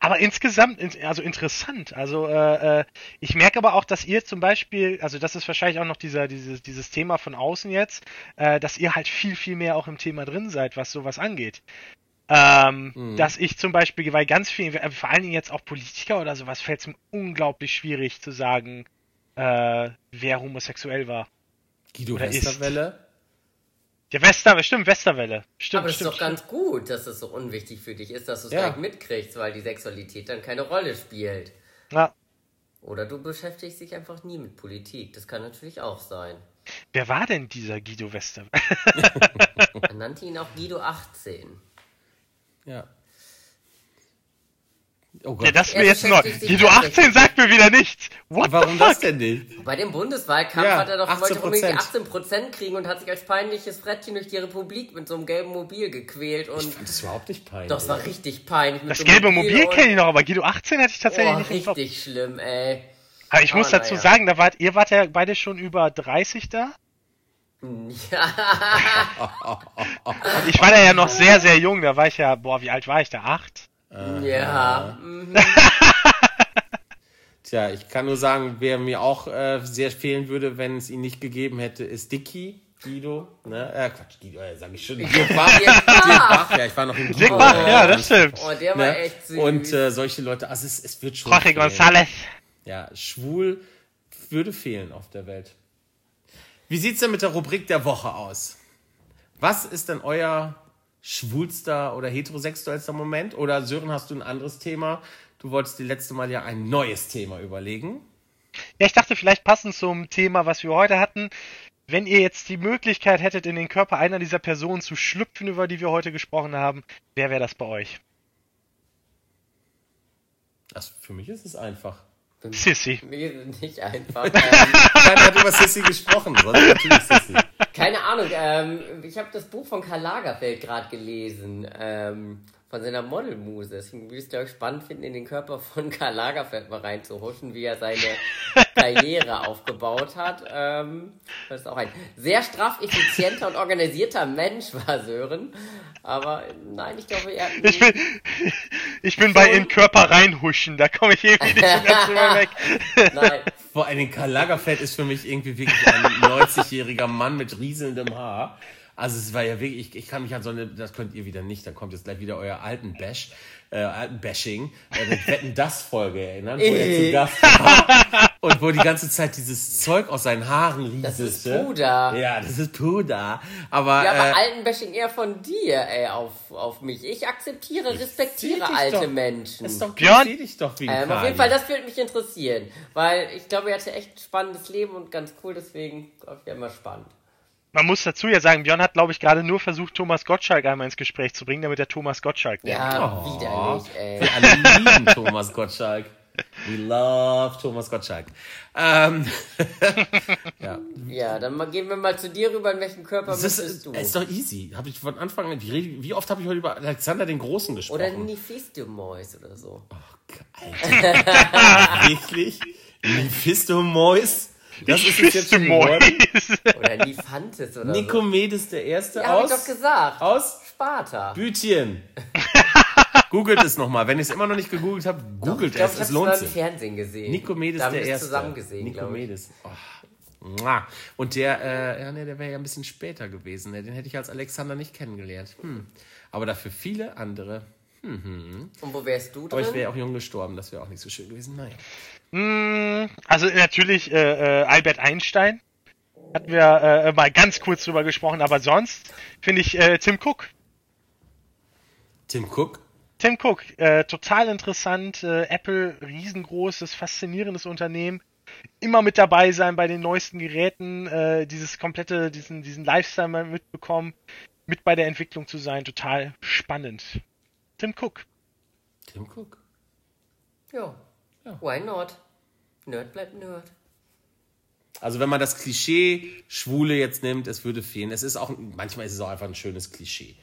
Aber insgesamt, in- also interessant. Also äh, äh, ich merke aber auch, dass ihr zum Beispiel, also das ist wahrscheinlich auch noch dieser, dieses, dieses Thema von außen jetzt, äh, dass ihr halt viel, viel mehr auch im Thema drin seid, was sowas angeht. Ähm, Dass ich zum Beispiel, weil ganz viel, äh, vor allen Dingen jetzt auch Politiker oder sowas, fällt es mir unglaublich schwierig zu sagen, äh, wer homosexuell war.
Guido
Oder ist.
Westerwelle.
Der Wester, stimmt, Westerwelle. Stimmt,
Aber es ist
stimmt,
doch ganz gut, dass es so unwichtig für dich ist, dass du es
Ja.
gleich mitkriegst, weil die Sexualität dann keine Rolle spielt.
Ja.
Oder du beschäftigst dich einfach nie mit Politik. Das kann natürlich auch sein.
Wer war denn dieser Guido Westerwelle?
Man nannte ihn auch Guido 18.
Ja. Oh
Ja,
Gott.
das
Er
mir jetzt
sich
Guido
tatsächlich-
18 sagt mir wieder nichts. What
Warum
the fuck?
das denn nicht?
Bei dem Bundeswahlkampf
Ja,
hat er doch wollte
18%.
unbedingt die 18% kriegen und hat sich als peinliches Frettchen durch die Republik mit so einem gelben Mobil gequält und
Ich fand das überhaupt nicht peinlich.
doch, es war richtig peinlich. Mit
Das
so
gelbe Mobil
und-
kenne ich noch, aber Guido 18 hatte ich tatsächlich
Oh,
nicht
richtig schlimm, ey.
Aber ich muss
Aber
dazu
naja.
sagen, da wart, ihr wart ja beide schon über 30 da.
Ja,
Und ich war da ja noch sehr, sehr jung. Da war ich ja, boah, wie alt war ich da? Acht?
Ja. mhm.
Tja, ich kann nur sagen, wer mir auch äh, sehr fehlen würde, wenn es ihn nicht gegeben hätte, ist Dicky. Guido, ne? Äh, Quatsch, Guido, äh, sag ich schon. Dirk Bach. Dirk Bach, ja, ich war noch in Guido.
Dick Bach,
äh,
ja, das stimmt.
Oh, der war
ne?
echt süß.
Und äh, solche Leute, also es, es wird schon.
Jorge. González.
Ja, schwul würde fehlen auf der Welt. Wie sieht's denn mit der Rubrik der Woche aus? Was ist denn euer schwulster oder heterosexuellster Moment? Oder Sören, hast du ein anderes Thema? Du wolltest dir letzte Mal ja ein neues Thema überlegen.
Ja, ich dachte vielleicht passend zum Thema, was wir heute hatten. Wenn ihr jetzt die Möglichkeit hättet, in den Körper einer dieser Personen zu schlüpfen, über die wir heute gesprochen haben, wer wäre das bei euch?
Das, für mich ist es einfach.
Sissy.
Ist nicht einfach. ähm,
Keiner hat über Sissy gesprochen, sonst natürlich Sissy.
keine Ahnung, ähm, ich habe das Buch von Karl Lagerfeld gerade gelesen. Ähm, von seiner Modelmuse. Deswegen würde ich es, glaube ich, spannend finden, in den Körper von Karl Lagerfeld mal reinzuhuschen, wie er seine Karriere aufgebaut hat. Ähm, das ist auch ein sehr straff, effizienter und organisierter Mensch war Sören. Aber nein, ich glaube, er hat
Ich bin, ich bin bei in Körper reinhuschen, da komme ich irgendwie nicht ganz drüber weg.
Nein,
Vor allem Karl Lagerfeld ist für mich irgendwie wirklich ein 90-jähriger Mann mit rieselndem Haar. Also es war ja wirklich, ich, ich kann mich an so eine, das könnt ihr wieder nicht, dann kommt jetzt gleich wieder euer alten Bash, äh, alten Bashing, äh, mit Wetten das Folge erinnern, wo er zu Gast war und wo die ganze Zeit dieses Zeug aus seinen Haaren
das ist
rieselte.
Puder.
Ja, das ist Puder. Aber,
Ja, aber
äh,
alten Bashing eher von dir, ey, auf, auf mich. Ich akzeptiere, respektiere
seh dich
alte
doch.
Menschen.
ist doch,
Björn?
ich dich doch wie
Ähm, auf jeden Fall, das würde mich interessieren. Weil ich glaube, er hatte echt ein spannendes Leben und ganz cool, deswegen glaube ich, immer spannend.
Man muss dazu ja sagen, Björn hat, glaube ich, gerade nur versucht, Thomas Gottschalk einmal ins Gespräch zu bringen, damit er Thomas Gottschalk nennt.
Ja,
Oh.
widerlich, ey.
Wir alle lieben Thomas Gottschalk. We love Thomas Gottschalk. Ähm, ja,
Ja, dann mal, gehen wir mal zu dir rüber, in welchen Körper
das
möchtest
ist,
du?
ist doch easy. Habe ich von Anfang an, wie, wie oft habe ich heute über Alexander den Großen gesprochen?
Oder Nifistumos oder so.
Alter. Wirklich? Mephisto-Mois? Das ist es jetzt schon geworden?
Oder Nifantes oder
Nikomedes der Erste
so. Ja, hab
aus,
ich doch gesagt.
aus
Sparta.
Bütchen. Googelt es nochmal. Wenn ihr es immer noch nicht gegoogelt habt, googelt
ich glaube,
es.
ich
Es
habe
lohnt
es im
sich.
Fernsehen gesehen.
Nikomedes
da haben
der
wir es
Erste.
zusammen gesehen, glaube ich.
Nikomedes. Oh. Und der, äh, ja, nee, der wäre ja ein bisschen später gewesen. Ne? Den hätte ich als Alexander nicht kennengelernt. Hm. Aber dafür viele andere.
Und wo wärst du
Aber ich
drin?
wäre auch jung gestorben. Das wäre auch nicht so schön gewesen. Naja.
Mm, Also natürlich äh, äh, Albert Einstein. Hatten wir äh, mal ganz kurz drüber gesprochen, aber sonst finde ich äh, Tim Cook.
Tim Cook.
Tim Cook, äh, total interessant. Äh, Apple, riesengroßes, faszinierendes Unternehmen. Immer mit dabei sein bei den neuesten Geräten, äh, dieses komplette, diesen, diesen Lifestyle mitbekommen, mit bei der Entwicklung zu sein, total spannend. Tim Cook.
Tim Cook.
Ja. Why not? Nerd bleibt Nerd.
Also wenn man das Klischee Schwule jetzt nimmt, es würde fehlen. Es ist auch, manchmal ist es auch einfach ein schönes Klischee.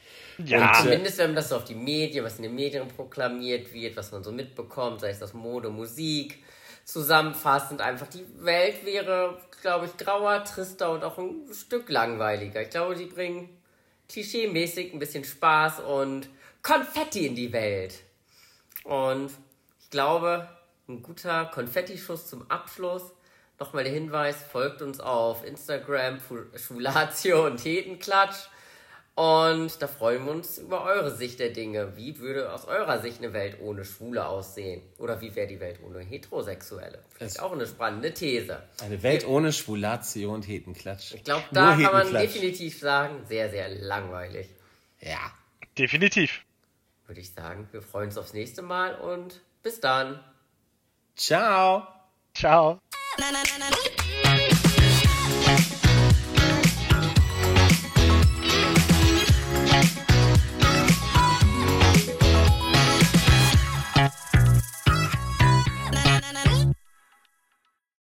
Ja,
Und, äh,
Zumindest wenn man das so auf die Medien, was in den Medien proklamiert wird, was man so mitbekommt, sei es das Mode, Musik, zusammenfassend einfach die Welt wäre, glaube ich, grauer, trister und auch ein Stück langweiliger. Ich glaube, die bringen klischeemäßig ein bisschen Spaß und Konfetti in die Welt. Und ich glaube, ein guter Konfettischuss zum Abschluss. Nochmal der Hinweis, folgt uns auf Instagram, Schwulatio und Hetenklatsch. Und da freuen wir uns über eure Sicht der Dinge. Wie würde aus eurer Sicht eine Welt ohne Schwule aussehen? Oder wie wäre die Welt ohne Heterosexuelle? Vielleicht
Es-
auch eine spannende These.
Eine Welt ohne Schwulatio und Hetenklatsch.
Ich glaube, da
Nur
kann man definitiv sagen, sehr, sehr langweilig.
Ja.
definitiv.
Würde ich sagen, wir freuen uns aufs nächste Mal und bis dann.
Ciao.
Ciao.
na na na na